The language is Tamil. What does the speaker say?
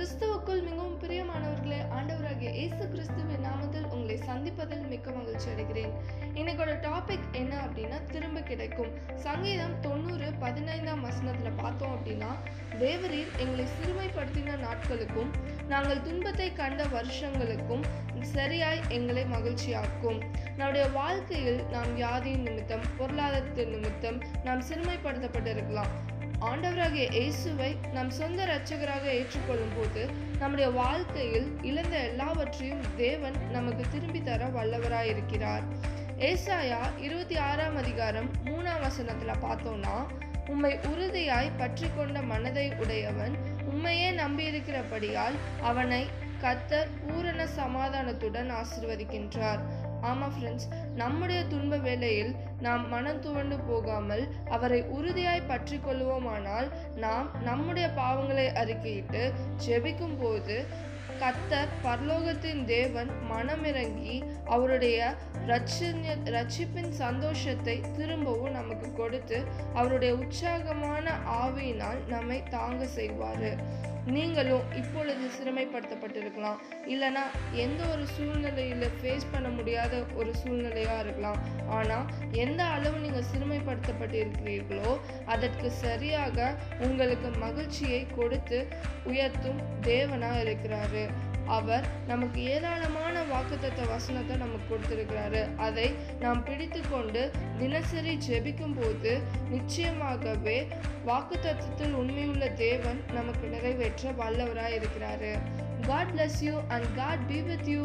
கிறிஸ்துவுக்குள் மிகவும் பிரியமானவர்களே ஆண்டவராகிய இயேசு கிறிஸ்துவின் நாமத்தில் உங்களை சந்திப்பதில் மிக்க மகிழ்ச்சி அடைகிறேன். இன்னைக்கோட டாபிக் என்ன அப்படின்னா திரும்ப கிடைக்கும். சங்கீதம் தொண்ணூறு பதினைந்தாம் வசனத்தில் பார்த்தோம் அப்படின்னா தேவரீர் எங்களை சிறுமைப்படுத்தின நாட்களுக்கும் நாங்கள் துன்பத்தை கண்ட வருஷங்களுக்கும் சரியாய் எங்களை மகிழ்ச்சியாக்கும். நம்முடைய வாழ்க்கையில் நாம் வியாதியின் நிமித்தம் பொருளாதாரத்தின் நிமித்தம் நாம் சிறுமைப்படுத்தப்பட்டிருக்கலாம். ஆண்டவராகிய இயேசுவை நம் சொந்த இரட்சகராக ஏற்றுக்கொள்ளும் போது நம்முடைய வாழ்க்கையில் இழந்த எல்லாவற்றையும் தேவன் நமக்கு திரும்பி தர வல்லவராயிருக்கிறார். ஏசாயா இருபத்தி ஆறாம் அதிகாரம் மூணாம் வசனத்துல பார்த்தோம்னா உம்மை உறுதியாய் பற்றி கொண்ட மனதை உடையவன் உண்மையே நம்பியிருக்கிறபடியால் அவனை கத்தர் பூரண சமாதானத்துடன் ஆசிர்வதிக்கின்றார். ஆமாம் ஃப்ரெண்ட்ஸ் நம்முடைய துன்ப வேளையில் நாம் மனம் துவண்டு போகாமல் அவரை உறுதியாய் பற்றி கொள்வோமானால் நாம் நம்முடைய பாவங்களை அறிக்கையிட்டு ஜெபிக்கும் போது கத்தர் பரலோகத்தின் தேவன் மனமிறங்கி அவருடைய ரட்சண்ய ரட்சிப்பின் சந்தோஷத்தை திரும்பவும் நமக்கு கொடுத்து அவருடைய உற்சாகமான ஆவியினால் நம்மை தாங்க செய்வார். நீங்களும் இப்பொழுது சிறுமைப்படுத்தப்பட்டிருக்கலாம். இல்லைனா எந்த ஒரு சூழ்நிலையில் ஃபேஸ் பண்ண முடியாத ஒரு சூழ்நிலையாக இருக்கலாம். ஆனால் எந்த அளவு நீங்கள் சிறுமைப்படுத்தப்பட்டிருக்கிறீர்களோ அதற்கு சரியாக உங்களுக்கு மகிழ்ச்சியை கொடுத்து உயர்த்தும் தேவனாக இருக்கிறாரு. அவர் நமக்கு ஏராளமான வாக்குத்தத்த வசனத்தை நமக்கு கொடுத்திருக்கிறாரு. அதை நாம் பிடித்து கொண்டு தினசரி ஜெபிக்கும் போது நிச்சயமாகவே வாக்குத்தத்தத்தில் உண்மையுள்ள தேவன் நமக்கு நிறைவேற்ற வல்லவராய் இருக்கிறாரு God bless you and God be with you